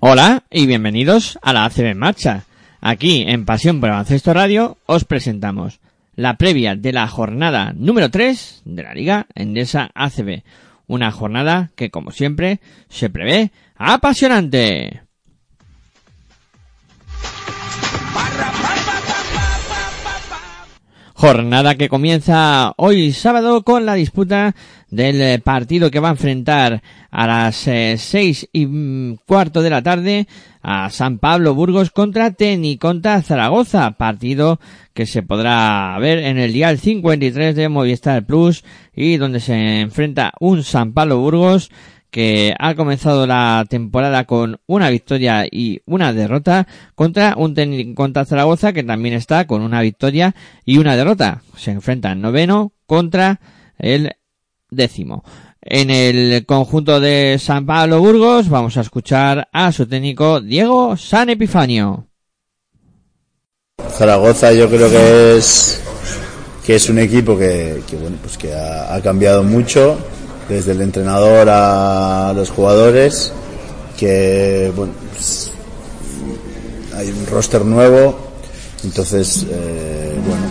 Hola y bienvenidos a la ACB en Marcha. Aquí en Pasión por Baloncesto Radio os presentamos la previa de la jornada número 3 de la Liga Endesa ACB. Una jornada que como siempre se prevé apasionante. Jornada que comienza hoy sábado con la disputa del eh, partido que va a enfrentar a las eh, seis y mm, cuarto de la tarde a San Pablo Burgos contra Teni contra Zaragoza, partido que se podrá ver en el dial 53 de Movistar Plus y donde se enfrenta un San Pablo Burgos que ha comenzado la temporada con una victoria y una derrota contra un contra Zaragoza que también está con una victoria y una derrota. Se enfrentan noveno contra el décimo. En el conjunto de San Pablo Burgos vamos a escuchar a su técnico Diego San Epifanio. Zaragoza yo creo que es que es un equipo que, bueno pues que ha cambiado mucho desde el entrenador a los jugadores, que bueno, pues, hay un roster nuevo, entonces eh, bueno,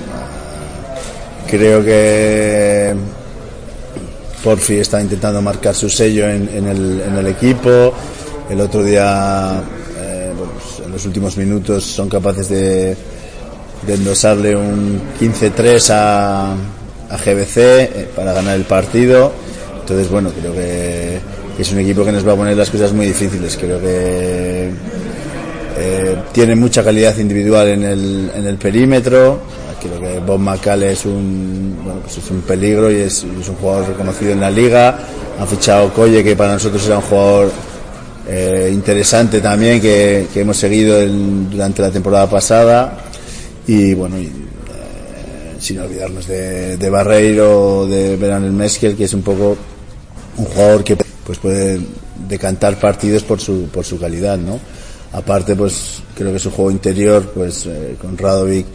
creo que Porfi está intentando marcar su sello en, el, equipo, el otro día, eh, pues, en los últimos minutos son capaces de, de endosarle un 15-3 a, a GBC eh, para ganar el partido entonces, bueno, creo que, es un equipo que nos va a poner las cosas muy difíciles. Creo que eh, tiene mucha calidad individual en el, en el perímetro. Creo que Bob McCall es un, bueno, pues es un peligro y es, un jugador reconocido en la liga. Han fichado Coye, que para nosotros era un jugador eh, interesante también, que, hemos seguido durante la temporada pasada. Y bueno, eh, sin olvidarnos de, de Barreiro, de Verán el Meskel, que es un poco un jugador que pues puede decantar partidos por su, por su calidad, ¿no? Aparte, pues creo que su juego interior, pues eh, con Radovic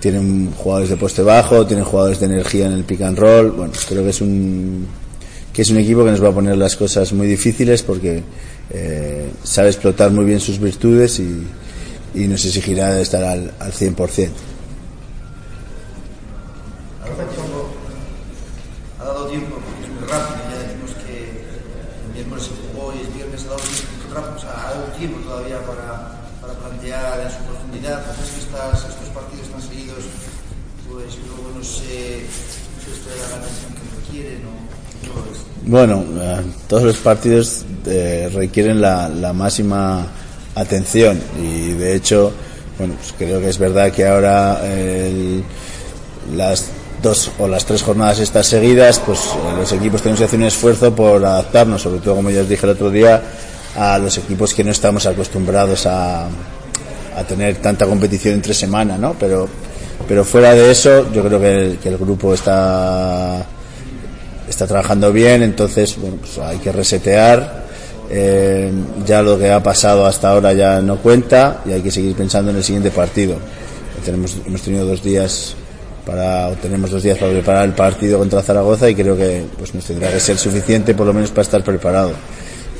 tienen jugadores de poste bajo, tienen jugadores de energía en el pick and roll. Bueno, creo que es un que es un equipo que nos va a poner las cosas muy difíciles porque eh, sabe explotar muy bien sus virtudes y, y nos exigirá estar al, al 100%. Bueno, eh, todos los partidos eh, requieren la, máxima atención y de hecho, bueno, pues creo que es verdad que ahora las dos o las tres jornadas estas seguidas, pues eh, los equipos tenemos que hacer un esfuerzo por adaptarnos, sobre todo como ya os dije el otro día, a los equipos que no estamos acostumbrados a, a tener tanta competición entre semana, ¿no? Pero, pero fuera de eso, yo creo que que el grupo está está trabajando bien, entonces bueno, pues hay que resetear. Eh, ya lo que ha pasado hasta ahora ya no cuenta y hay que seguir pensando en el siguiente partido. Tenemos, hemos tenido dos días para, tenemos dos días para preparar el partido contra Zaragoza y creo que pues nos tendrá que ser suficiente por lo menos para estar preparado.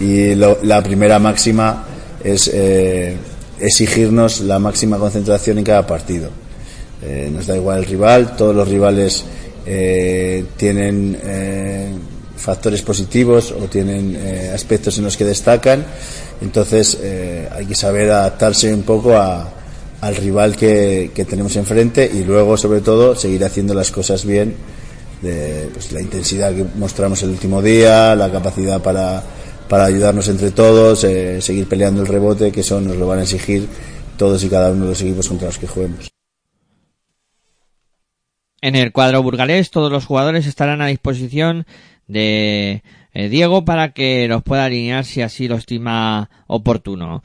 Y la primera máxima es eh, exigirnos la máxima concentración en cada partido. Eh, nos da igual el rival, todos los rivales eh, tienen eh, factores positivos o tienen eh, aspectos en los que destacan. Entonces hay que saber adaptarse un poco a, al rival que, que, tenemos enfrente y luego, sobre todo, seguir haciendo las cosas bien, de pues, la intensidad que mostramos el último día, la capacidad para, para ayudarnos entre todos, eh, seguir peleando el rebote, que eso nos lo van a exigir todos y cada uno de los equipos contra los que juguemos. En el cuadro burgalés todos los jugadores estarán a disposición de eh, Diego para que los pueda alinear si así lo estima oportuno.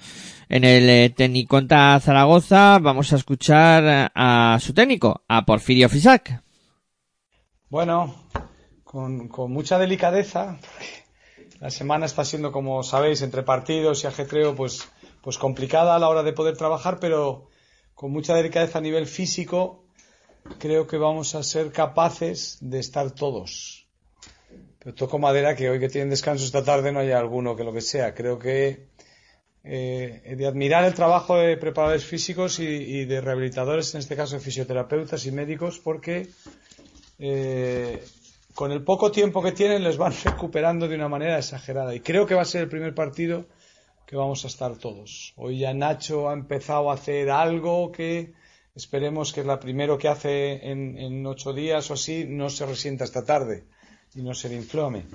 En el eh, Tecniconta Zaragoza vamos a escuchar a su técnico, a Porfirio Fisac. Bueno, con, con mucha delicadeza, la semana está siendo, como sabéis, entre partidos y ajetreo, pues, pues complicada a la hora de poder trabajar, pero con mucha delicadeza a nivel físico creo que vamos a ser capaces de estar todos. Pero toco madera que hoy que tienen descanso esta tarde no haya alguno que lo que sea. Creo que eh, de admirar el trabajo de preparadores físicos y, de rehabilitadores, en este caso de fisioterapeutas y médicos, porque eh, con el poco tiempo que tienen les van recuperando de una manera exagerada. Y creo que va a ser el primer partido que vamos a estar todos. Hoy ya Nacho ha empezado a hacer algo que Esperemos que la primero que hace en, ocho días o así no se resienta esta tarde y no se le inflame.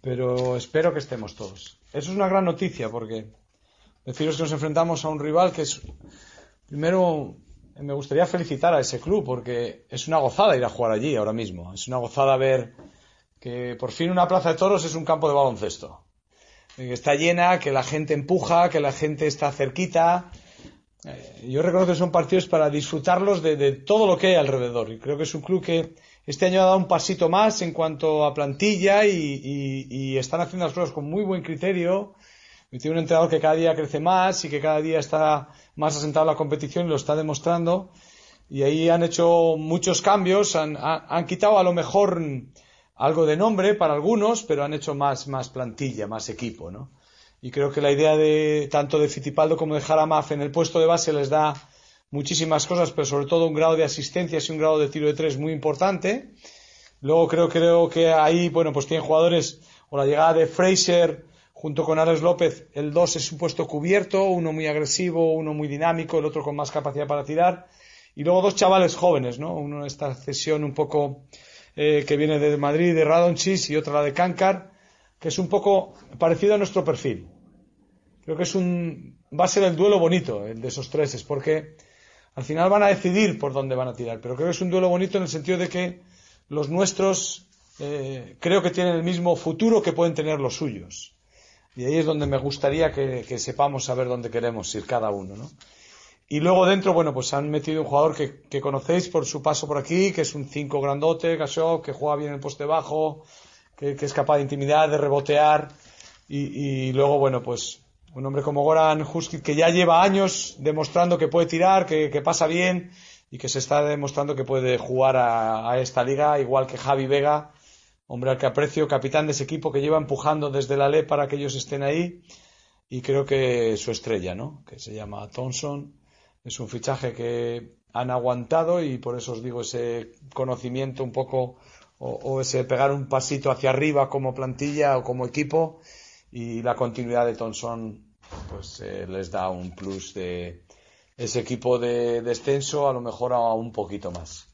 Pero espero que estemos todos. Eso es una gran noticia porque deciros que nos enfrentamos a un rival que es, primero, me gustaría felicitar a ese club porque es una gozada ir a jugar allí ahora mismo. Es una gozada ver que por fin una plaza de toros es un campo de baloncesto. Que está llena, que la gente empuja, que la gente está cerquita, yo reconozco que son partidos para disfrutarlos de, todo lo que hay alrededor. Y creo que es un club que este año ha dado un pasito más en cuanto a plantilla y, están haciendo las cosas con muy buen criterio. Y tiene un entrenador que cada día crece más y que cada día está más asentado en la competición y lo está demostrando. Y ahí han hecho muchos cambios, han, han quitado a lo mejor algo de nombre para algunos, pero han hecho más, más plantilla, más equipo, ¿no? Y creo que la idea de tanto de Fitipaldo como de Jaramaf en el puesto de base les da muchísimas cosas, pero sobre todo un grado de asistencia y un grado de tiro de tres muy importante. Luego creo, creo que ahí, bueno, pues tienen jugadores, o la llegada de Fraser junto con Alex López, el dos es un puesto cubierto, uno muy agresivo, uno muy dinámico, el otro con más capacidad para tirar. Y luego dos chavales jóvenes, ¿no? Uno en esta cesión un poco eh, que viene de Madrid, de Radonchis, y otra la de Kankar, que es un poco parecido a nuestro perfil. Creo que es un, va a ser el duelo bonito, el de esos tres, porque al final van a decidir por dónde van a tirar. Pero creo que es un duelo bonito en el sentido de que los nuestros eh, creo que tienen el mismo futuro que pueden tener los suyos. Y ahí es donde me gustaría que, sepamos saber dónde queremos ir cada uno, ¿no? Y luego dentro, bueno, pues han metido un jugador que, conocéis por su paso por aquí, que es un 5 grandote, Gasol, que juega bien el poste bajo, que, es capaz de intimidar, de rebotear. y, luego, bueno, pues un hombre como Goran Huskic que ya lleva años demostrando que puede tirar, que, pasa bien y que se está demostrando que puede jugar a, esta liga, igual que Javi Vega, hombre al que aprecio, capitán de ese equipo que lleva empujando desde la ley para que ellos estén ahí y creo que su estrella, ¿no? que se llama Thompson, es un fichaje que han aguantado y por eso os digo ese conocimiento un poco o, o ese pegar un pasito hacia arriba como plantilla o como equipo y la continuidad de Thompson pues eh, les da un plus de ese equipo de descenso a lo mejor a un poquito más.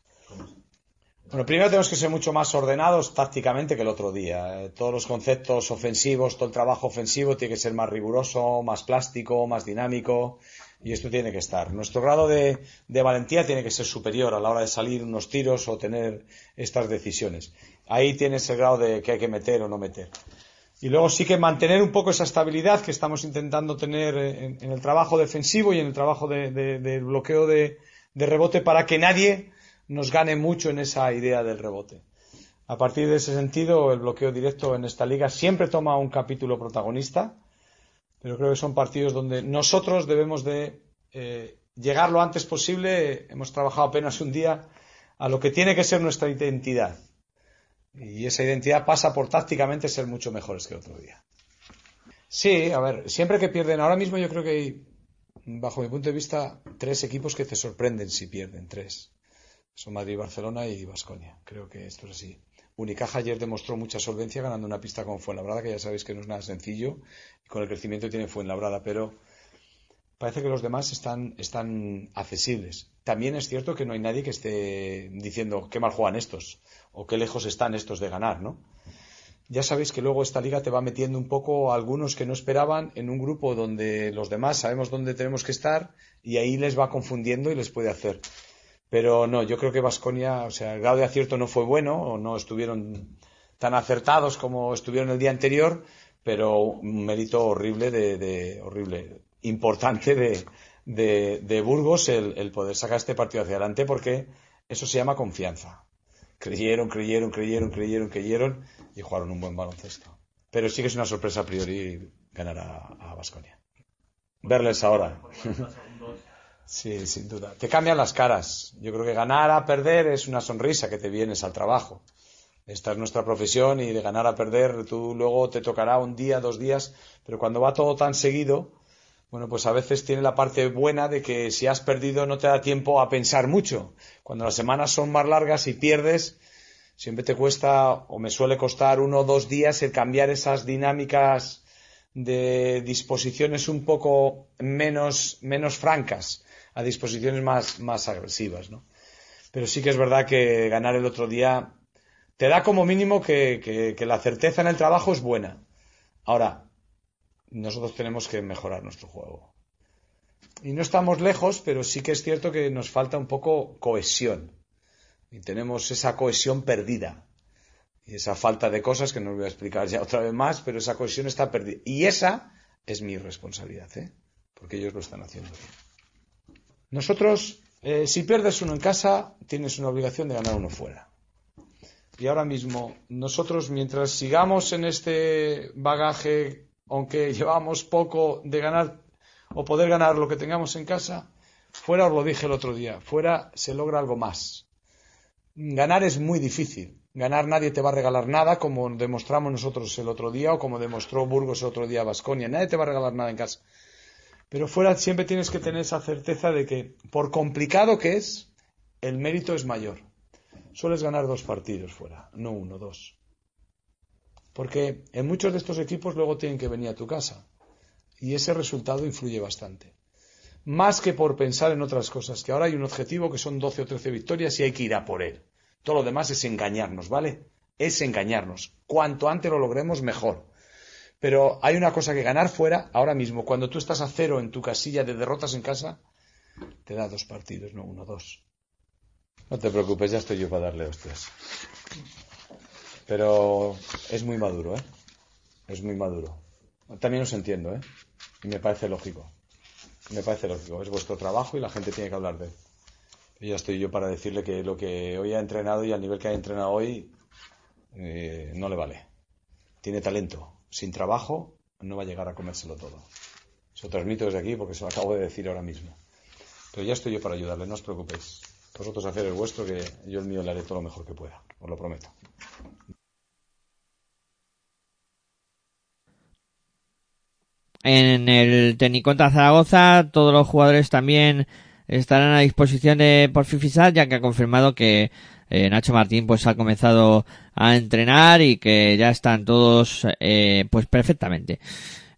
Bueno, primero tenemos que ser mucho más ordenados tácticamente que el otro día. Eh, todos los conceptos ofensivos, todo el trabajo ofensivo tiene que ser más riguroso, más plástico, más dinámico y esto tiene que estar. Nuestro grado de, de, valentía tiene que ser superior a la hora de salir unos tiros o tener estas decisiones. Ahí tienes el grado de que hay que meter o no meter. Y luego sí que mantener un poco esa estabilidad que estamos intentando tener en, el trabajo defensivo y en el trabajo de, bloqueo de, rebote para que nadie nos gane mucho en esa idea del rebote. A partir de ese sentido, el bloqueo directo en esta liga siempre toma un capítulo protagonista, pero creo que son partidos donde nosotros debemos de eh, llegar lo antes posible. Hemos trabajado apenas un día a lo que tiene que ser nuestra identidad y esa identidad pasa por tácticamente ser mucho mejores que el otro día. Sí, a ver, siempre que pierden, ahora mismo yo creo que hay, bajo mi punto de vista, tres equipos que te sorprenden si pierden, tres. Son Madrid, Barcelona y Vasconia. Creo que esto es así. Unicaja ayer demostró mucha solvencia ganando una pista con Fuenlabrada, que ya sabéis que no es nada sencillo, y con el crecimiento tiene Fuenlabrada, pero parece que los demás están, están accesibles. También es cierto que no hay nadie que esté diciendo qué mal juegan estos o qué lejos están estos de ganar, ¿no? Ya sabéis que luego esta liga te va metiendo un poco a algunos que no esperaban en un grupo donde los demás sabemos dónde tenemos que estar y ahí les va confundiendo y les puede hacer. Pero no, yo creo que Vasconia, o sea, el grado de acierto no fue bueno o no estuvieron tan acertados como estuvieron el día anterior, pero un mérito horrible de, horrible, importante de, de, Burgos el, poder sacar este partido hacia adelante porque eso se llama confianza. Creyeron, creyeron, creyeron, creyeron, creyeron y jugaron un buen baloncesto. Pero sí que es una sorpresa a priori ganar a Vasconia. Verles ahora. Sí, sin duda. Te cambian las caras. Yo creo que ganar a perder es una sonrisa que te vienes al trabajo. Esta es nuestra profesión y de ganar a perder tú luego te tocará un día, dos días, pero cuando va todo tan seguido, bueno, pues a veces tiene la parte buena de que si has perdido no te da tiempo a pensar mucho. Cuando las semanas son más largas y pierdes, siempre te cuesta o me suele costar uno o dos días el cambiar esas dinámicas de disposiciones un poco menos, menos francas a disposiciones más, más agresivas, ¿no? Pero sí que es verdad que ganar el otro día te da como mínimo que, la certeza en el trabajo es buena. Ahora, nosotros tenemos que mejorar nuestro juego. Y no estamos lejos, pero sí que es cierto que nos falta un poco cohesión. Y tenemos esa cohesión perdida. Y esa falta de cosas que no os voy a explicar ya otra vez más, pero esa cohesión está perdida. Y esa es mi responsabilidad, ¿eh? porque ellos lo están haciendo bien. Nosotros, eh, si pierdes uno en casa, tienes una obligación de ganar uno fuera. Y ahora mismo, nosotros mientras sigamos en este bagaje, aunque llevamos poco de ganar o poder ganar lo que tengamos en casa, fuera os lo dije el otro día, fuera se logra algo más. Ganar es muy difícil. Ganar nadie te va a regalar nada, como demostramos nosotros el otro día o como demostró Burgos el otro día a Basconia. Nadie te va a regalar nada en casa. Pero fuera siempre tienes que tener esa certeza de que, por complicado que es, el mérito es mayor sueles ganar dos partidos fuera, no uno, dos. Porque en muchos de estos equipos luego tienen que venir a tu casa. Y ese resultado influye bastante. Más que por pensar en otras cosas, que ahora hay un objetivo que son 12 o 13 victorias y hay que ir a por él. Todo lo demás es engañarnos, ¿vale? Es engañarnos. Cuanto antes lo logremos, mejor. Pero hay una cosa que ganar fuera, ahora mismo, cuando tú estás a cero en tu casilla de derrotas en casa, te da dos partidos, no uno, dos. No te preocupes, ya estoy yo para darle hostias. Pero es muy maduro, ¿eh? Es muy maduro. También os entiendo, ¿eh? Y me parece lógico. Me parece lógico. Es vuestro trabajo y la gente tiene que hablar de él. Y ya estoy yo para decirle que lo que hoy ha entrenado y al nivel que ha entrenado hoy eh, no le vale. Tiene talento. Sin trabajo no va a llegar a comérselo todo. Se lo transmito desde aquí porque se lo acabo de decir ahora mismo. Pero ya estoy yo para ayudarle, no os preocupéis. Vosotros hacer el vuestro, que yo el mío le haré todo lo mejor que pueda, os lo prometo. En el Teniconta Zaragoza, todos los jugadores también estarán a disposición de Porfifisat, ya que ha confirmado que eh, Nacho Martín pues ha comenzado a entrenar y que ya están todos eh, pues perfectamente.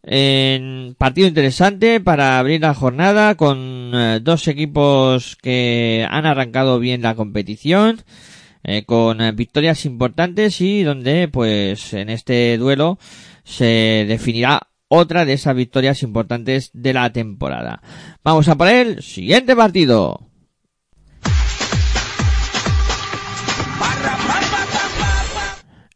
En partido interesante para abrir la jornada con eh, dos equipos que han arrancado bien la competición, eh, con eh, victorias importantes y donde pues en este duelo se definirá otra de esas victorias importantes de la temporada. Vamos a por el siguiente partido.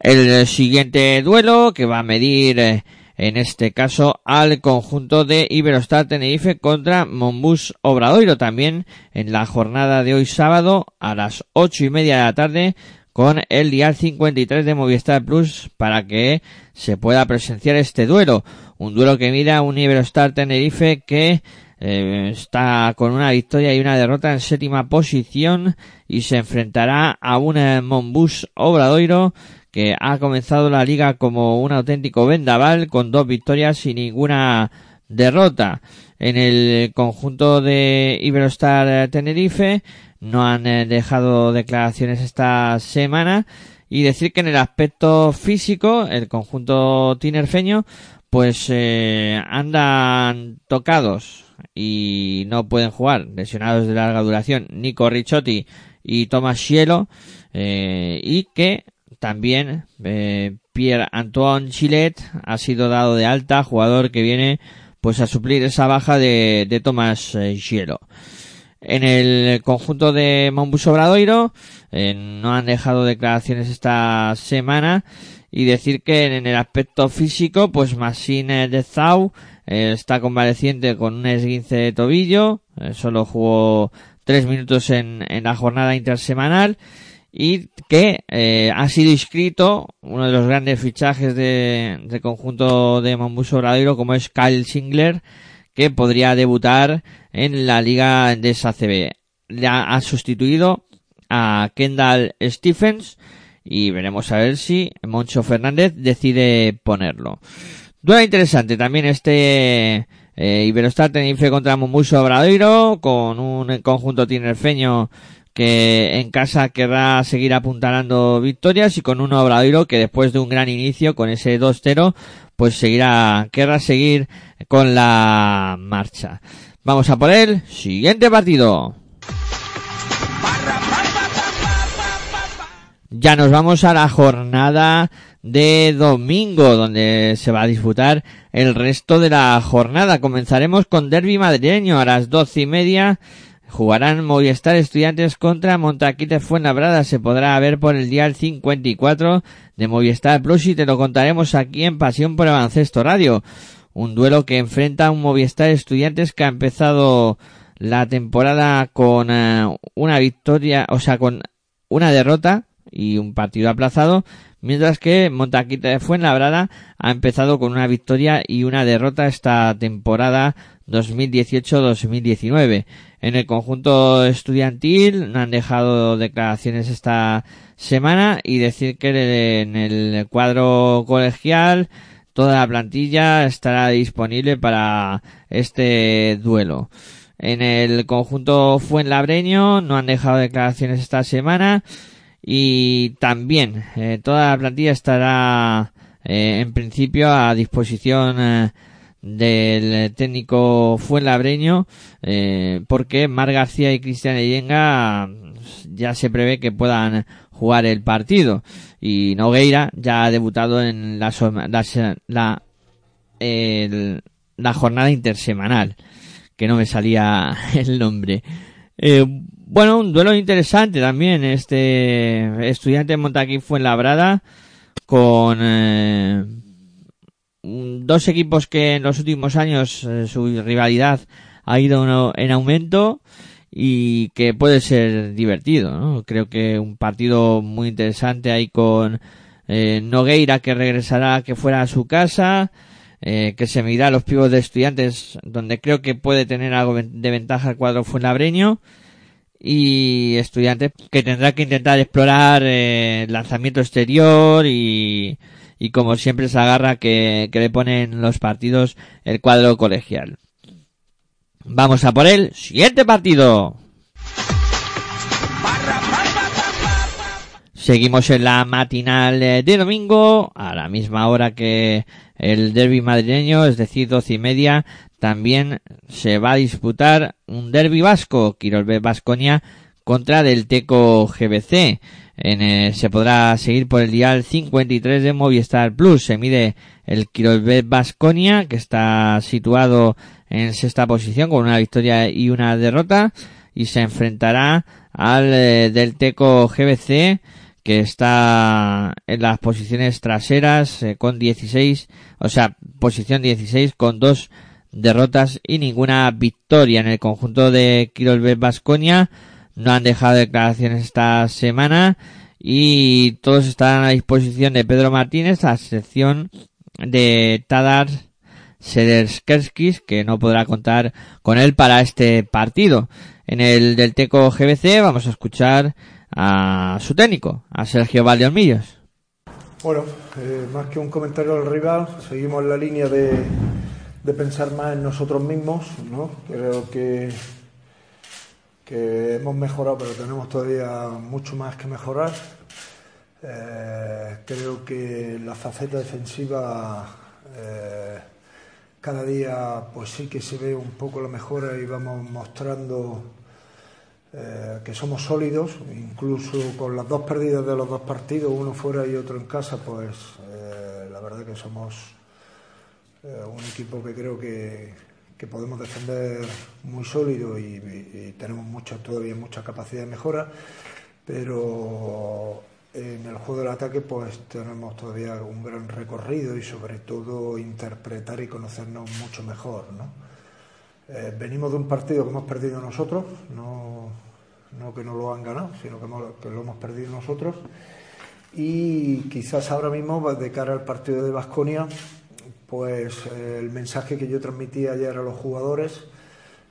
El siguiente duelo que va a medir en este caso al conjunto de Iberostar Tenerife contra Monbus Obradoiro también en la jornada de hoy sábado a las ocho y media de la tarde con el dial 53 de Movistar Plus para que se pueda presenciar este duelo. Un duelo que mira un Iberostar Tenerife que eh, está con una victoria y una derrota en séptima posición y se enfrentará a un Monbus Obradoiro que ha comenzado la liga como un auténtico vendaval con dos victorias y ninguna derrota. En el conjunto de Iberostar Tenerife no han eh, dejado declaraciones esta semana y decir que en el aspecto físico el conjunto tinerfeño pues eh, andan tocados y no pueden jugar, lesionados de larga duración, Nico Ricciotti y Thomas Cielo, eh, y que también eh, Pierre-Antoine Chilet ha sido dado de alta, jugador que viene pues a suplir esa baja de, de Thomas Cielo. En el conjunto de Mombus Obradoiro no han dejado declaraciones esta semana y decir que en el aspecto físico, pues Massine de Zau eh, está convaleciente con un esguince de tobillo, eh, solo jugó tres minutos en, en, la jornada intersemanal y que eh, ha sido inscrito uno de los grandes fichajes de, del conjunto de Mombus Obradoiro como es Kyle Singler que podría debutar en la liga de SACB. Ya ha sustituido a Kendall Stephens y veremos a ver si Moncho Fernández decide ponerlo. Duela interesante también este eh, Iberostar Tenerife contra Mumuso Obradoiro con un conjunto tinerfeño que en casa querrá seguir apuntalando victorias y con un Obradoiro que después de un gran inicio con ese 2-0 pues seguirá, querrá seguir con la marcha. Vamos a por el siguiente partido. Ya nos vamos a la jornada de domingo, donde se va a disputar el resto de la jornada. Comenzaremos con Derby madrileño a las doce y media. Jugarán Movistar Estudiantes contra Montaquite Fuenlabrada. Se podrá ver por el día 54 de Movistar Plus y te lo contaremos aquí en Pasión por Avancesto Radio. Un duelo que enfrenta a un Movistar Estudiantes que ha empezado la temporada con eh, una victoria, o sea, con una derrota y un partido aplazado, mientras que Montaquita de Fuenlabrada ha empezado con una victoria y una derrota esta temporada 2018-2019. En el conjunto estudiantil no han dejado declaraciones esta semana y decir que en el cuadro colegial toda la plantilla estará disponible para este duelo. En el conjunto Fuenlabreño no han dejado declaraciones esta semana y también eh, toda la plantilla estará eh, en principio a disposición eh, del técnico Fuenlabreño eh, porque Mar García y Cristian Eyenga ya se prevé que puedan jugar el partido. Y Nogueira ya ha debutado en la, la, la jornada intersemanal que no me salía el nombre. Eh, bueno, un duelo interesante también. Este estudiante de Montaquí fue en Labrada con eh, dos equipos que en los últimos años eh, su rivalidad ha ido en aumento y que puede ser divertido. ¿no? Creo que un partido muy interesante ahí con eh, Nogueira que regresará que fuera a su casa. Eh, que se medirá a los pibos de estudiantes donde creo que puede tener algo de ventaja el cuadro fuenlabreño y estudiante que tendrá que intentar explorar eh, lanzamiento exterior y, y como siempre se agarra que, que le ponen los partidos el cuadro colegial. Vamos a por el siguiente partido. Seguimos en la matinal de domingo, a la misma hora que el derby madrileño, es decir, doce y media, también se va a disputar un derby vasco, Quirolbe Vasconia contra del Teco GBC. En, se podrá seguir por el dial 53 de Movistar Plus. Se mide el Quirolbe Vasconia, que está situado en sexta posición con una victoria y una derrota. Y se enfrentará al eh, del Teco GBC, que está en las posiciones traseras eh, con 16, o sea, posición 16 con dos derrotas y ninguna victoria en el conjunto de Quirolbe Vasconia. No han dejado declaraciones esta semana y todos están a disposición de Pedro Martínez, a excepción de Tadar Sederskerskis, que no podrá contar con él para este partido. En el del Teco GBC vamos a escuchar a su técnico, a Sergio Valdeolmillos. Bueno, eh, más que un comentario al rival, seguimos la línea de, de pensar más en nosotros mismos, ¿no? Creo que, que hemos mejorado, pero tenemos todavía mucho más que mejorar. Eh, creo que la faceta defensiva Eh, cada día pues sí que se ve un poco la mejora y vamos mostrando eh, que somos sólidos, incluso con las dos pérdidas de los dos partidos, uno fuera y otro en casa, pues eh, la verdad que somos un equipo que creo que, podemos defender muy sólido y, tenemos todavía mucha capacidad de mejora, pero en el juego del ataque pues tenemos todavía un gran recorrido y sobre todo interpretar y conocernos mucho mejor. ¿no? Eh, venimos de un partido que hemos perdido nosotros, no, no que no lo han ganado, sino que, lo hemos perdido nosotros. Y quizás ahora mismo, de cara al partido de Basconia, pues eh, el mensaje que yo transmití ayer a los jugadores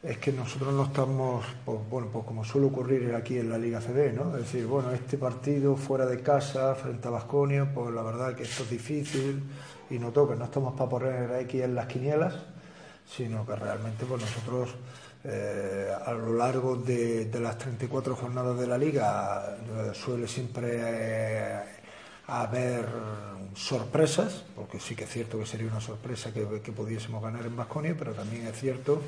es que nosotros no estamos, pues, bueno, pues como suele ocurrir aquí en la Liga CB, ¿no? Es decir, bueno, este partido fuera de casa, frente a Basconia, pues la verdad que esto es difícil y no toca, no estamos para poner aquí en las quinielas, sino que realmente pues nosotros eh, a lo largo de, las 34 jornadas de la Liga eh, suele siempre eh, haber sorpresas, porque sí que es cierto que sería una sorpresa que, pudiésemos ganar en Basconia, pero también es cierto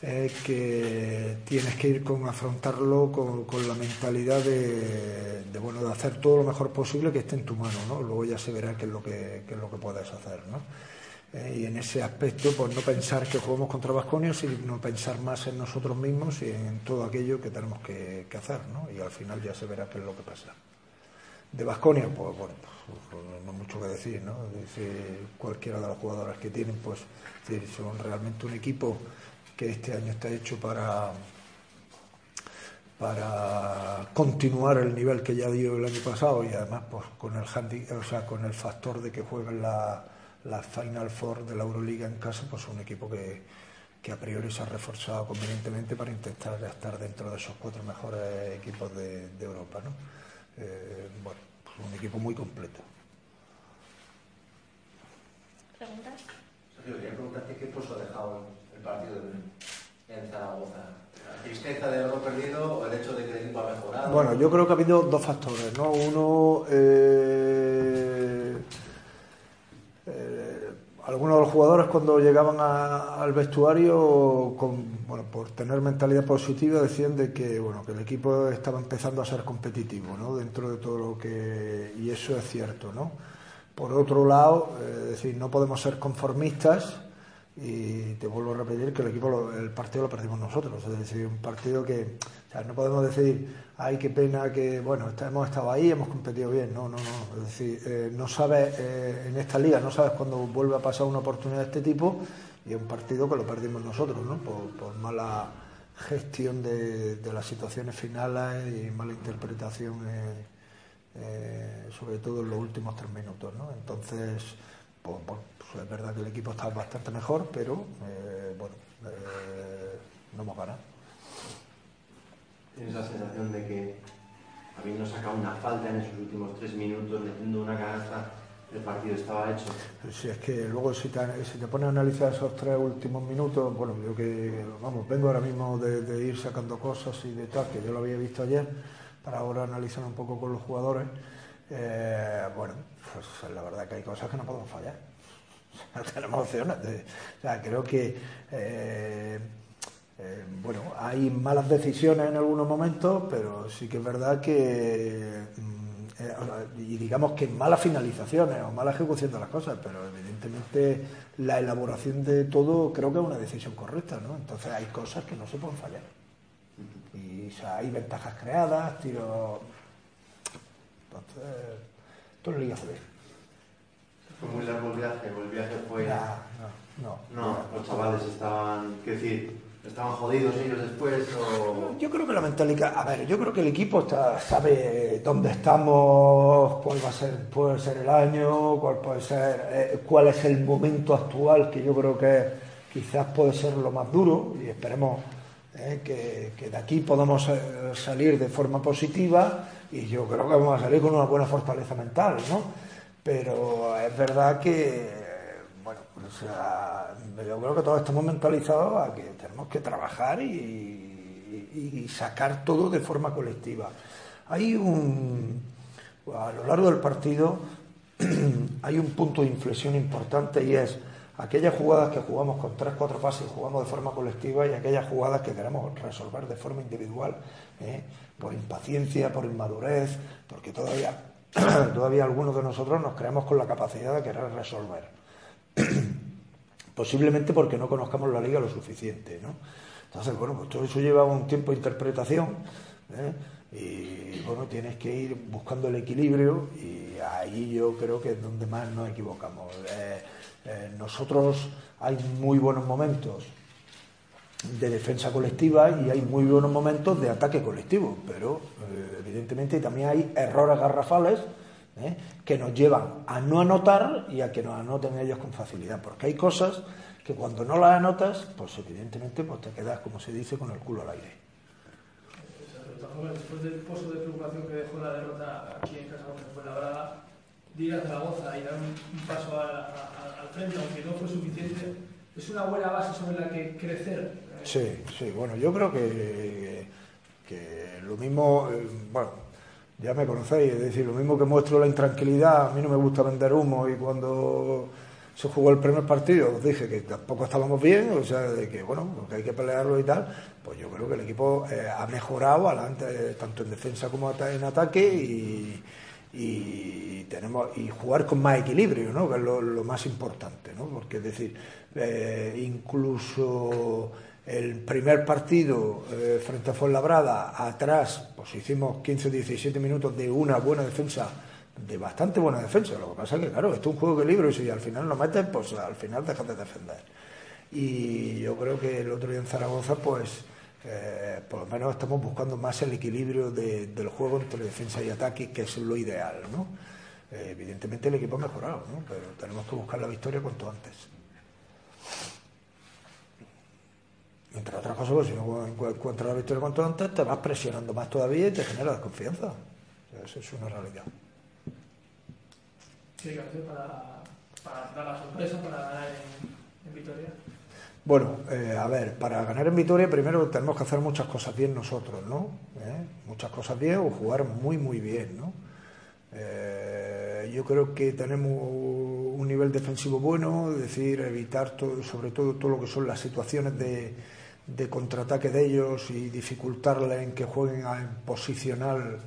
que tienes que ir con afrontarlo con, la mentalidad de, bueno de hacer todo lo mejor posible que esté en tu mano ¿no? luego ya se verá qué es lo que, es lo que puedes hacer ¿no? Eh, y en ese aspecto pues no pensar que jugamos contra Vasconia sino pensar más en nosotros mismos y en todo aquello que tenemos que, hacer ¿no? y al final ya se verá qué es lo que pasa de Vasconia pues bueno pues, no mucho que decir ¿no? cualquiera de las jugadoras que tienen pues son realmente un equipo que este año está hecho para, para continuar el nivel que ya dio el año pasado y además pues, con, el o sea, con el factor de que jueguen la, la Final Four de la Euroliga en casa, pues un equipo que, que a priori se ha reforzado convenientemente para intentar estar dentro de esos cuatro mejores equipos de, Europa. ¿no? Eh, bueno, pues un equipo muy completo. ¿Preguntas? Sergio, quería preguntarte qué puesto ha dejado partido en Zaragoza? ¿La tristeza de haberlo perdido o el hecho de que el equipo ha mejorado? Bueno, yo creo que ha habido dos factores, ¿no? Uno, eh, algunos de los jugadores cuando llegaban al vestuario, con, bueno, por tener mentalidad positiva, decían de que, bueno, que el equipo estaba empezando a ser competitivo, ¿no? Dentro de todo lo que... Y eso es cierto, ¿no? Por otro lado, eh, decir, no podemos ser conformistas y te vuelvo a repetir que el equipo, el partido lo perdimos nosotros. Es decir, un partido que o sea, no podemos decir, ay, qué pena que, bueno, hemos estado ahí, hemos competido bien. No, no, no. Es decir, eh, no sabes, eh, en esta liga, no sabes cuándo vuelve a pasar una oportunidad de este tipo y es un partido que lo perdimos nosotros, ¿no? Por, mala gestión de, las situaciones finales y mala interpretación, eh, sobre todo en los últimos tres minutos, ¿no? Entonces, pues, bueno pues es verdad que el equipo está bastante mejor, pero eh, bueno, eh, no hemos ganado. ¿Tienes la sensación de que habiendo sacado una falta en esos últimos tres minutos, metiendo una canasta, el partido estaba hecho? Sí, es que luego si te, si te pones a analizar esos tres últimos minutos, bueno, yo que, vamos, vengo ahora mismo de, ir sacando cosas y de tal, que yo lo había visto ayer, para ahora analizar un poco con los jugadores. Eh, bueno, pues la verdad que hay cosas que no podemos fallar tenemos opciones. O sea, creo que eh, eh, bueno, hay malas decisiones en algunos momentos, pero sí que es verdad que mm, eh, y digamos que malas finalizaciones o mala ejecución de las cosas, pero evidentemente la elaboración de todo creo que es una decisión correcta, ¿no? Entonces hay cosas que no se pueden fallar. Y hay ventajas creadas, tiros. Entonces, es Liga CB. Fue muy largo el viaje, el viaje fue... no, no, los chavales estaban, qué decir, estaban jodidos ellos después o... Yo creo que la mentalidad, a ver, yo creo que el equipo está, sabe dónde estamos, cuál va a ser, puede ser el año, cuál puede ser, eh, cuál es el momento actual, que yo creo que quizás puede ser lo más duro y esperemos eh, que, que, de aquí podamos eh, salir de forma positiva y yo creo que vamos a salir con una buena fortaleza mental, ¿no? Pero es verdad que, bueno, yo creo que todos estamos mentalizados a que tenemos que trabajar y, sacar todo de forma colectiva. Hay un, a lo largo del partido, hay un punto de inflexión importante y es aquellas jugadas que jugamos con tres, cuatro pases y jugamos de forma colectiva y aquellas jugadas que queremos resolver de forma individual, ¿eh? por impaciencia, por inmadurez, porque todavía, todavía algunos de nosotros nos creemos con la capacidad de querer resolver. Posiblemente porque no conozcamos la liga lo suficiente, ¿no? Entonces, bueno, pues todo eso lleva un tiempo de interpretación ¿eh? y, bueno, tienes que ir buscando el equilibrio y ahí yo creo que es donde más nos equivocamos. Eh, eh, nosotros hay muy buenos momentos de defensa colectiva y hay muy buenos momentos de ataque colectivo, pero evidentemente también hay errores garrafales que nos llevan a no anotar y a que nos anoten ellos con facilidad, porque hay cosas que cuando no las anotas, pues evidentemente pues te quedas, como se dice, con el culo al aire. Después del pozo de preocupación que dejó la derrota aquí en casa contra Brada, ir a Zaragoza y dar un, paso al frente, aunque no fue suficiente, es una buena base sobre la que crecer. Sí, sí, bueno, yo creo que, que lo mismo, eh, bueno, ya me conocéis, es decir, lo mismo que muestro la intranquilidad, a mí no me gusta vender humo y cuando se jugó el primer partido, os dije que tampoco estábamos bien, o sea, de que bueno, que hay que pelearlo y tal, pues yo creo que el equipo eh, ha mejorado adelante, tanto en defensa como en ataque y, tenemos y jugar con más equilibrio, ¿no? que es lo, más importante, ¿no? porque es decir, eh, incluso el primer partido eh, frente a Fuenlabrada, atrás, pues hicimos 15 o 17 minutos de una buena defensa de bastante buena defensa. Lo que pasa es que, claro, esto es un juego de libro y si al final lo metes, pues al final dejas de defender. Y yo creo que el otro día en Zaragoza, pues eh, por lo menos estamos buscando más el equilibrio del juego entre defensa y ataque, que es lo ideal, ¿no? Eh, evidentemente el equipo ha mejorado, ¿no? Pero tenemos que buscar la victoria cuanto antes. Entre otras cosas, pues, si no encuentras la victoria cuanto antes, te vas presionando más todavía y te genera desconfianza. Eso es una realidad para, dar la sorpresa, para ganar en, Vitoria? Bueno, eh, a ver, para ganar en Vitoria primero tenemos que hacer muchas cosas bien nosotros, ¿no? ¿Eh? Muchas cosas bien o jugar muy, muy bien, ¿no? Eh, yo creo que tenemos un nivel defensivo bueno, es decir, evitar todo, sobre todo todo lo que son las situaciones de, de contraataque de ellos y dificultarle en que jueguen en posicional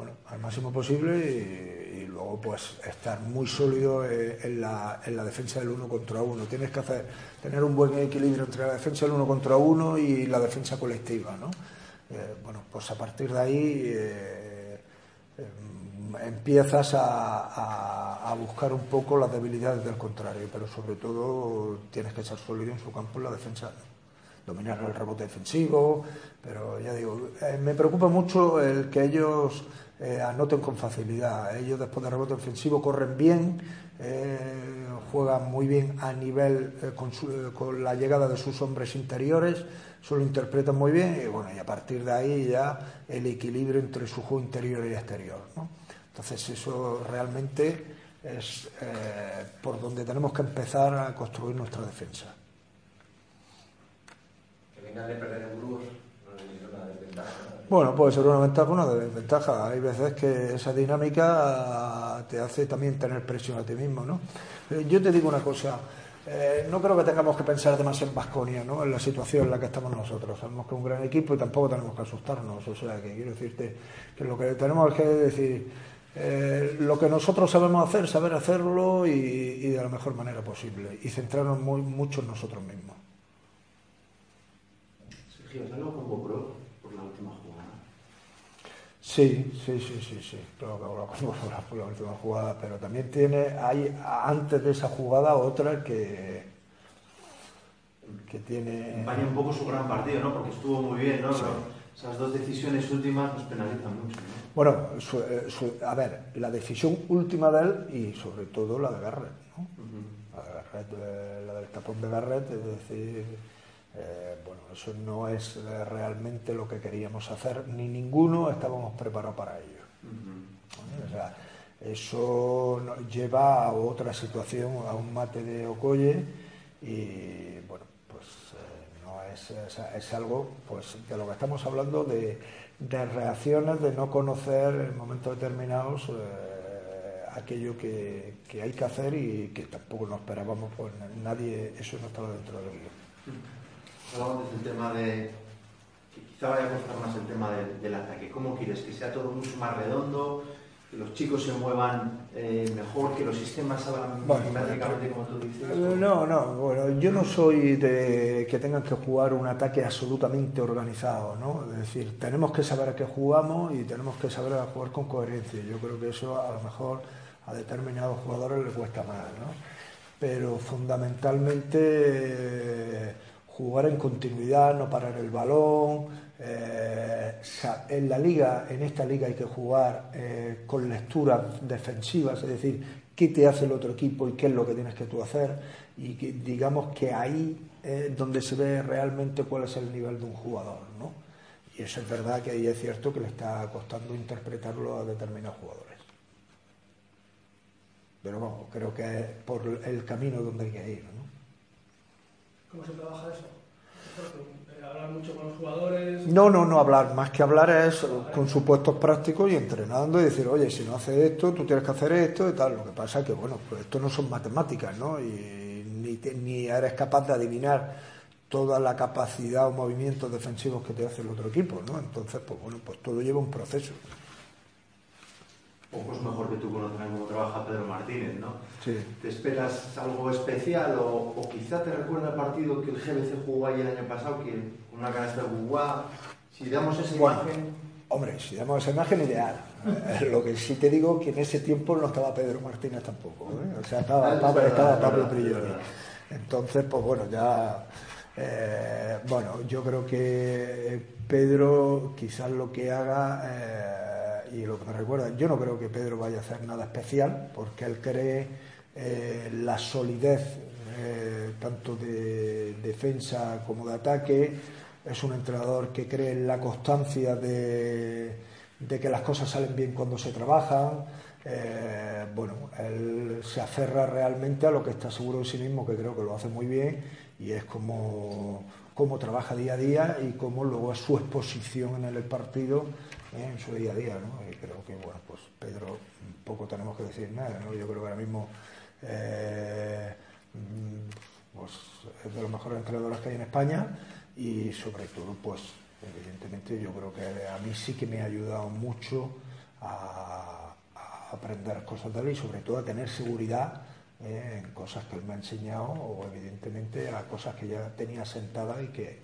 bueno, al máximo posible y, luego pues estar muy sólido eh, en la, en la, defensa del uno contra uno. Tienes que hacer, tener un buen equilibrio entre la defensa del uno contra uno y la defensa colectiva, ¿no? Eh, bueno, pues a partir de ahí eh, empiezas a, a, buscar un poco las debilidades del contrario, pero sobre todo tienes que ser sólido en su campo en la defensa dominar el rebote defensivo, pero ya digo, me preocupa mucho el que ellos eh, anoten con facilidad. Ellos después de rebote ofensivo corren bien, eh, juegan muy bien a nivel eh, con, la llegada de sus hombres interiores, eso lo interpretan muy bien y bueno, y a partir de ahí ya el equilibrio entre su juego interior y exterior. Entonces eso realmente es por donde tenemos que empezar a construir nuestra defensa. Que vengan de perder en Burgos, bueno, puede ser una ventaja o una desventaja. Hay veces que esa dinámica te hace también tener presión a ti mismo, ¿no? Eh, yo te digo una cosa, eh, no creo que tengamos que pensar demasiado en Vasconia, ¿no? En la situación en la que estamos nosotros. Sabemos que es un gran equipo y tampoco tenemos que asustarnos. O sea, que quiero decirte que lo que tenemos que decir, eh, lo que nosotros sabemos hacer, saber hacerlo y, de la mejor manera posible. Y centrarnos muy, mucho en nosotros mismos. Sergio, ¿algo con Pro por la última Sí, sí, sí, sí, sí. Claro que hablamos por la última jugada, pero también tiene, hay antes de esa jugada otra que, que tiene. Empaña un poco su gran partido, ¿no? Porque estuvo muy bien, ¿no? Esas dos decisiones últimas nos penalizan mucho. ¿no? Bueno, eh, a ver, la decisión última de él y sobre todo la de Garrett, ¿no? La de Garrett, eh, la del tapón de Garrett, es decir eh, bueno, eso no es realmente lo que queríamos hacer, ni ninguno estábamos preparados para ello. o sea, eso lleva a otra situación, a un mate de Ocolle y eh, es, algo pues de lo que estamos hablando de, reacciones de no conocer en momentos determinados aquello que, hay que hacer y que tampoco nos esperábamos, pues nadie, eso no estaba dentro del guion. Hablamos del tema de, quizá vaya a costar más el tema del ataque. ¿Cómo quieres? ¿Que sea todo mucho más redondo? Que los chicos se muevan eh, mejor, que los sistemas salgan bueno, como tú dices? Eh, no, no, bueno, yo no soy de que tengan que jugar un ataque absolutamente organizado, ¿no? Es decir, tenemos que saber a qué jugamos y tenemos que saber a jugar con coherencia. Yo creo que eso a lo mejor a determinados jugadores les cuesta más, ¿no? Pero fundamentalmente eh, jugar en continuidad, no parar el balón, eh, en la liga, en esta liga hay que jugar eh, con lecturas defensivas, es decir, qué te hace el otro equipo y qué es lo que tienes que tú hacer. Y digamos que ahí es donde se ve realmente cuál es el nivel de un jugador, ¿no? Y eso es verdad que ahí es cierto que le está costando interpretarlo a determinados jugadores. Pero bueno, creo que es por el camino donde hay que ir, ¿no? ¿Cómo se trabaja eso? Hablar mucho con los jugadores. No, no, no hablar. Más que hablar es con supuestos prácticos y entrenando y decir, oye, si no haces esto, tú tienes que hacer esto y tal. Lo que pasa es que, bueno, pues esto no son matemáticas, ¿no? Y ni, ni eres capaz de adivinar toda la capacidad o movimientos defensivos que te hace el otro equipo, ¿no? Entonces, pues bueno, pues todo lleva un proceso pocos mejor que tú conocerán cómo trabaja Pedro Martínez, ¿no? Sí. ¿Te esperas algo especial o, o, quizá te recuerda el partido que el GBC jugó ahí el año pasado, que con una canasta de Guguá? Si damos esa imagen... Hombre, si damos esa imagen, ideal. Lo que sí te digo que en ese tiempo no estaba Pedro Martínez tampoco, ¿eh? o sea, estaba, ah, Pablo, estaba Pablo Prigioni. Entonces, pues bueno, ya... Eh, bueno, yo creo que Pedro quizás lo que haga... Eh, y lo que me recuerda, yo no creo que Pedro vaya a hacer nada especial, porque él cree eh, la solidez eh, tanto de defensa como de ataque, es un entrenador que cree en la constancia de, que las cosas salen bien cuando se trabajan. Eh, bueno, él se aferra realmente a lo que está seguro de sí mismo, que creo que lo hace muy bien, y es como, como trabaja día a día y cómo luego es su exposición en el partido en su día a día, ¿no? Y creo que, bueno, pues Pedro, poco tenemos que decir nada, ¿no? Yo creo que ahora mismo eh, mm, pues, es de los mejores entrenadores que hay en España y sobre todo, pues, evidentemente yo creo que a mí sí que me ha ayudado mucho a, aprender cosas de él y sobre todo a tener seguridad eh, en cosas que él me ha enseñado o evidentemente a cosas que ya tenía sentadas y que,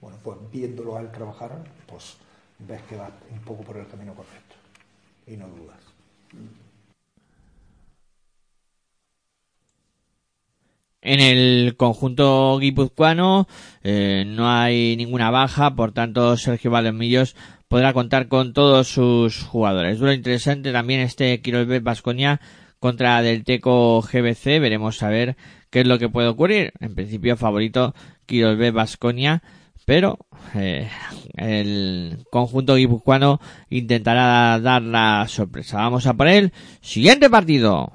bueno, pues viéndolo a él trabajar, pues ves que va un poco por el camino correcto y no dudas. En el conjunto guipuzcoano eh, no hay ninguna baja, por tanto Sergio Valemillos podrá contar con todos sus jugadores. Duro interesante también este Quirolbet Basconia contra del Teco GBC. Veremos a ver qué es lo que puede ocurrir. En principio favorito Quirolbet Basconia pero eh, el conjunto guipuzcoano intentará dar la sorpresa. Vamos a por el siguiente partido.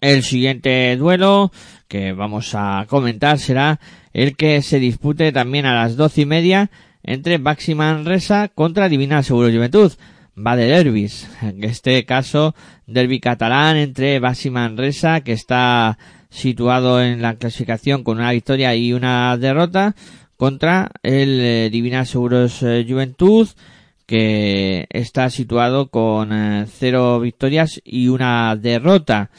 El siguiente duelo que vamos a comentar será el que se dispute también a las doce y media entre Baxi Manresa contra Divina Seguro Juventud. Va de derbis. En este caso, derby catalán entre Baxi Manresa, que está situado en la clasificación con una victoria y una derrota contra el eh, Divina Seguros eh, Juventud que está situado con eh, cero victorias y una derrota.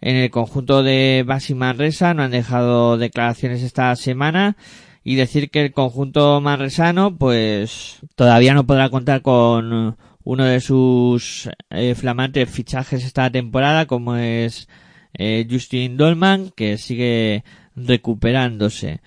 En el conjunto de Basi Manresa no han dejado declaraciones esta semana y decir que el conjunto manresano pues todavía no podrá contar con uno de sus flamantes fichajes esta temporada como es eh, Justin Dolman, que sigue recuperándose.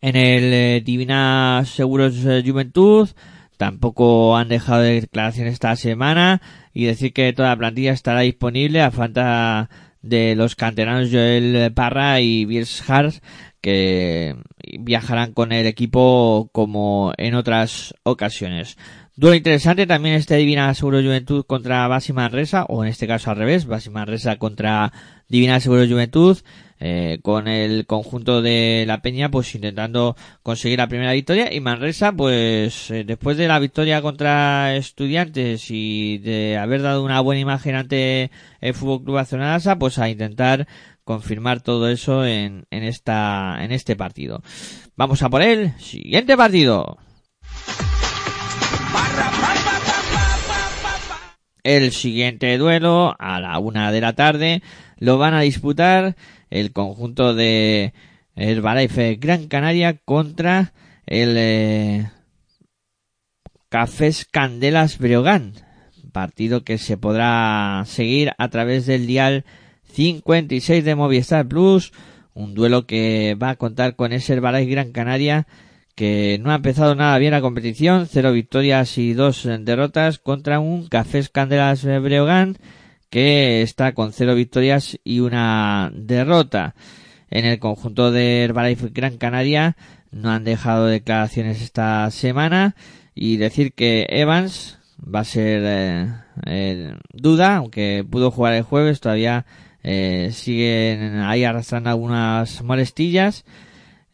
En el eh, Divina Seguros eh, Juventud tampoco han dejado declaración esta semana y decir que toda la plantilla estará disponible a falta de los canteranos Joel Parra y Birs Hart que viajarán con el equipo como en otras ocasiones. Duelo interesante también este Divina Seguro Juventud contra Basi Manresa, o en este caso al revés, Basi Manresa contra Divina Seguro Juventud. eh, con el conjunto de la Peña pues intentando conseguir la primera victoria y Manresa pues eh, después de la victoria contra estudiantes y de haber dado una buena imagen ante el Fútbol Club Barcelona pues a intentar confirmar todo eso en, en esta en este partido vamos a por el siguiente partido el siguiente duelo a la una de la tarde lo van a disputar el conjunto de Herbalife Gran Canaria contra el eh, Cafés Candelas Breogán. Partido que se podrá seguir a través del dial 56 de Movistar Plus. Un duelo que va a contar con ese Herbalife Gran Canaria que no ha empezado nada bien la competición. Cero victorias y dos derrotas contra un Cafés Candelas Breogán que está con cero victorias y una derrota. En el conjunto de Herbalife Gran Canaria no han dejado declaraciones esta semana y decir que Evans va a ser eh, eh, duda, aunque pudo jugar el jueves, todavía eh, siguen ahí arrastrando algunas molestillas.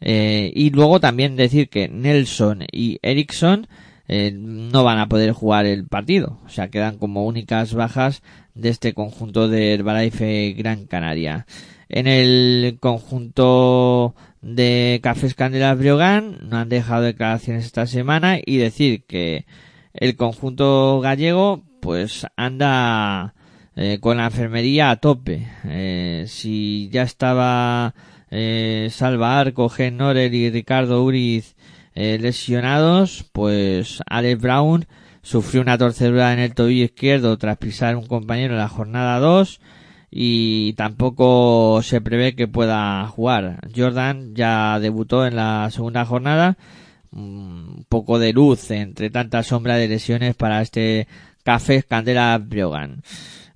Y luego también decir que Nelson y Erickson no van a poder jugar el partido, o sea, quedan como únicas bajas de este conjunto de Herbalife Gran Canaria. En el conjunto de Cafés Candelas Briogán no han dejado declaraciones esta semana y decir que el conjunto gallego pues anda eh, con la enfermería a tope. Eh, si ya estaba eh, Salva Arco, Gen Norel y Ricardo Uriz eh, lesionados, pues Alex Brown sufrió una torcedura en el tobillo izquierdo tras pisar un compañero en la jornada 2 y tampoco se prevé que pueda jugar. Jordan ya debutó en la segunda jornada, un poco de luz entre tanta sombra de lesiones para este Café Candela Briogan.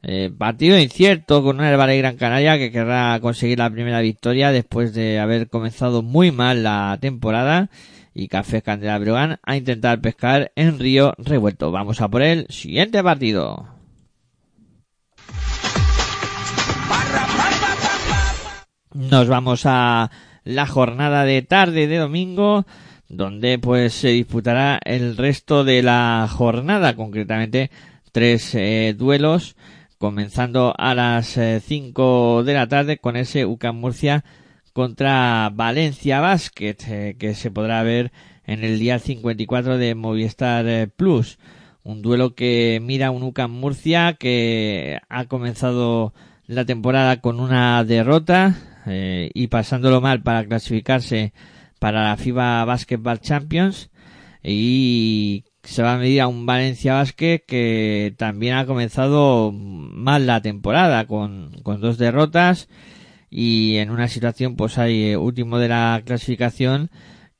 Eh, partido incierto con una Herbalife Gran Canaria que querrá conseguir la primera victoria después de haber comenzado muy mal la temporada y Café Candela a intentar pescar en Río Revuelto. Vamos a por el siguiente partido. Nos vamos a la jornada de tarde de domingo donde pues se disputará el resto de la jornada, concretamente tres eh, duelos, comenzando a las 5 eh, de la tarde con ese UCAM Murcia contra Valencia Basket, eh, que se podrá ver en el día 54 de Movistar eh, Plus. Un duelo que mira un UCAM Murcia que ha comenzado la temporada con una derrota y pasándolo mal para clasificarse para la FIBA Basketball Champions y se va a medir a un Valencia Basket que también ha comenzado mal la temporada con, con dos derrotas y en una situación pues hay eh, último de la clasificación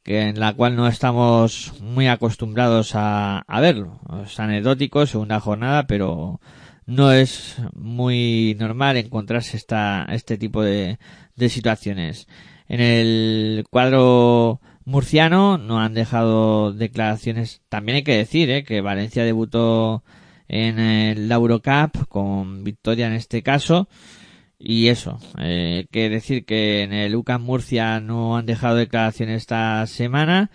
que en la cual no estamos muy acostumbrados a, a verlo. Es anecdótico, segunda jornada, pero no es muy normal encontrarse esta, este tipo de, de situaciones. En el cuadro murciano no han dejado declaraciones. También hay que decir eh, que Valencia debutó en el Eurocup con victoria en este caso y eso, eh, que decir que en el UCAM Murcia no han dejado declaraciones esta semana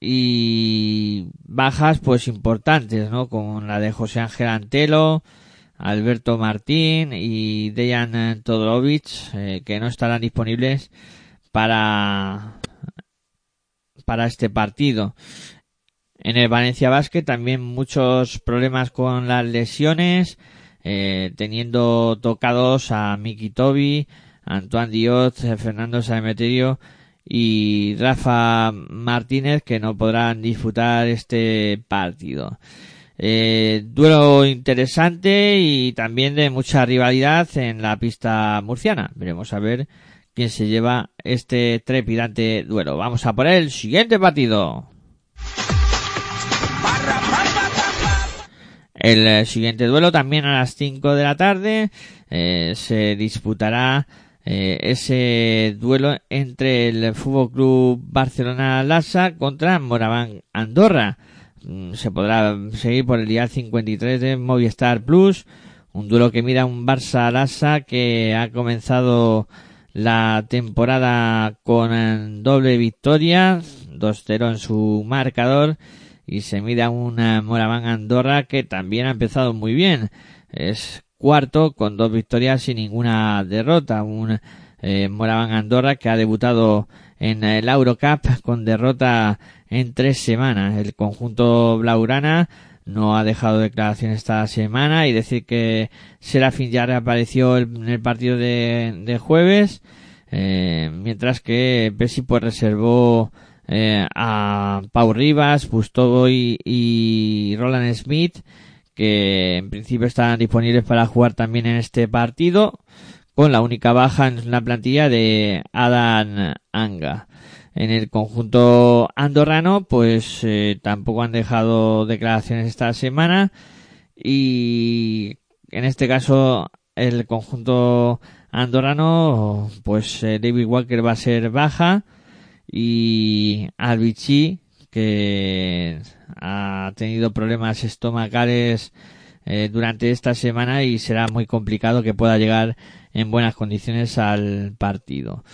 y bajas pues importantes, ¿no? Como la de José Ángel Antelo, Alberto Martín y Dejan Todorovic, eh, que no estarán disponibles para, para este partido. En el Valencia Basket también muchos problemas con las lesiones, eh, teniendo tocados a Miki Tobi, Antoine Diot, Fernando Saemeterio y Rafa Martínez que no podrán disputar este partido. Eh, duelo interesante y también de mucha rivalidad en la pista murciana. Veremos a ver quién se lleva este trepidante duelo. Vamos a por el siguiente partido. El eh, siguiente duelo también a las 5 de la tarde eh, se disputará eh, ese duelo entre el Fútbol Club Barcelona Lassa contra Moraván Andorra. Mm, se podrá seguir por el día 53 de Movistar Plus, un duelo que mira un Barça Lassa que ha comenzado la temporada con doble victoria, 2-0 en su marcador y se mide a una Moraván Andorra que también ha empezado muy bien. Es cuarto con dos victorias y ninguna derrota. Un eh, Moraván Andorra que ha debutado en el Eurocup con derrota en tres semanas. El conjunto Blaurana no ha dejado declaración esta semana y decir que Serafín ya reapareció en el partido de, jueves, eh, mientras que Pessi pues reservó eh, a Pau Rivas, Bustoy y Roland Smith, que en principio están disponibles para jugar también en este partido, con la única baja en la plantilla de Adam Anga en el conjunto andorrano, pues eh, tampoco han dejado declaraciones esta semana y en este caso el conjunto andorrano, pues eh, David Walker va a ser baja y Albici que ha tenido problemas estomacales eh, durante esta semana y será muy complicado que pueda llegar en buenas condiciones al partido.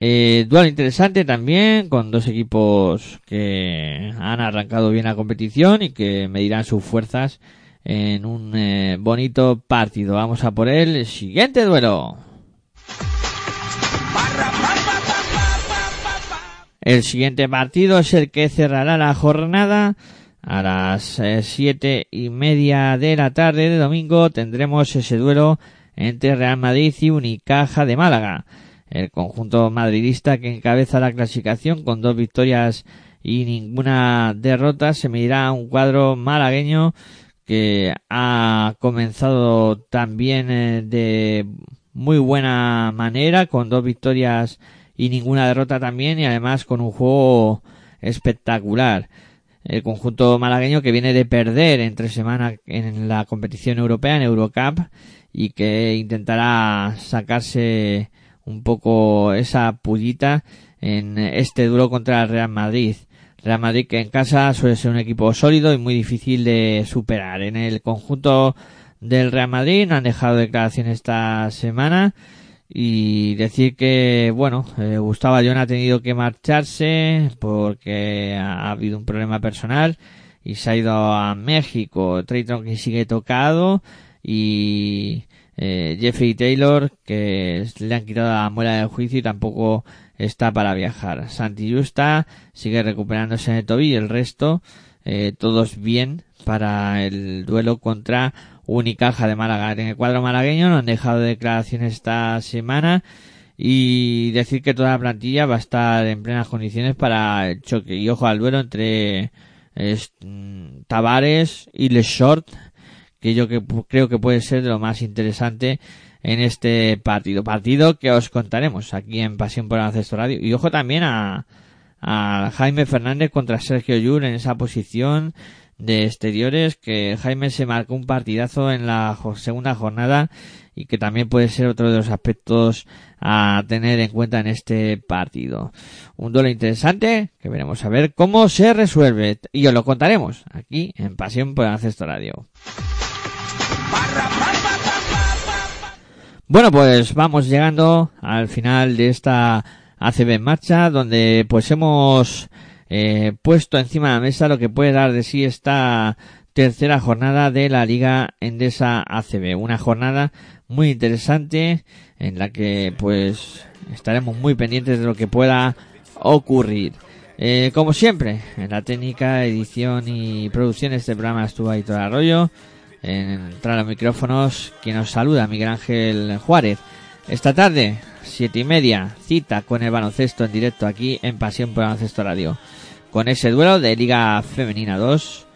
Eh, duelo interesante también, con dos equipos que han arrancado bien la competición y que medirán sus fuerzas en un eh, bonito partido. Vamos a por el siguiente duelo. El siguiente partido es el que cerrará la jornada. A las eh, siete y media de la tarde de domingo tendremos ese duelo entre Real Madrid y Unicaja de Málaga. El conjunto madridista que encabeza la clasificación con dos victorias y ninguna derrota se medirá a un cuadro malagueño que ha comenzado también eh, de muy buena manera con dos victorias y ninguna derrota también y además con un juego espectacular. El conjunto malagueño que viene de perder entre semanas en la competición europea en Eurocup y que intentará sacarse un poco esa pullita en este duro contra el Real Madrid. Real Madrid que en casa suele ser un equipo sólido y muy difícil de superar. En el conjunto del Real Madrid no han dejado declaración esta semana y decir que bueno eh, Gustavo Ayón ha tenido que marcharse porque ha, habido un problema personal y se ha ido a México Trayton que sigue tocado y eh, Jeffrey Taylor, que le han quitado la muela del juicio y tampoco está para viajar. Santi Justa sigue recuperándose en el tobillo el resto, eh, todos bien para el duelo contra Unicaja de Málaga. En el cuadro malagueño no han dejado declaraciones esta semana y decir que toda la plantilla va a estar en plenas condiciones para el choque. Y ojo al duelo entre mm, Tavares y Les Short que yo que, creo que puede ser de lo más interesante en este partido. Partido que os contaremos aquí en Pasión por el Radio. Y ojo también a, a Jaime Fernández contra Sergio Yur en esa posición de exteriores que Jaime se marcó un partidazo en la segunda jornada y que también puede ser otro de los aspectos a tener en cuenta en este partido. Un duelo interesante que veremos a ver cómo se resuelve y os lo contaremos aquí en Pasión por el Ancesto Radio. Bueno, pues vamos llegando al final de esta ACB en marcha, donde pues hemos eh, puesto encima de la mesa lo que puede dar de sí esta tercera jornada de la Liga Endesa ACB. Una jornada muy interesante en la que pues estaremos muy pendientes de lo que pueda ocurrir. Eh, como siempre, en la técnica, edición y producción de este programa estuvo ahí todo entrar a los micrófonos, quien nos saluda, Miguel Ángel Juárez. Esta tarde, siete y media, cita con el baloncesto en directo aquí en Pasión por Baloncesto Radio. Con ese duelo de Liga Femenina 2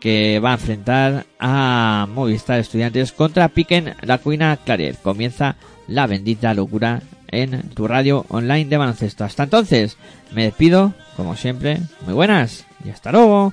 que va a enfrentar a Movistar Estudiantes contra Piquen La Cuina Claret. Comienza la bendita locura en tu radio online de baloncesto. Hasta entonces, me despido, como siempre, muy buenas y hasta luego.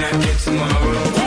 not get tomorrow.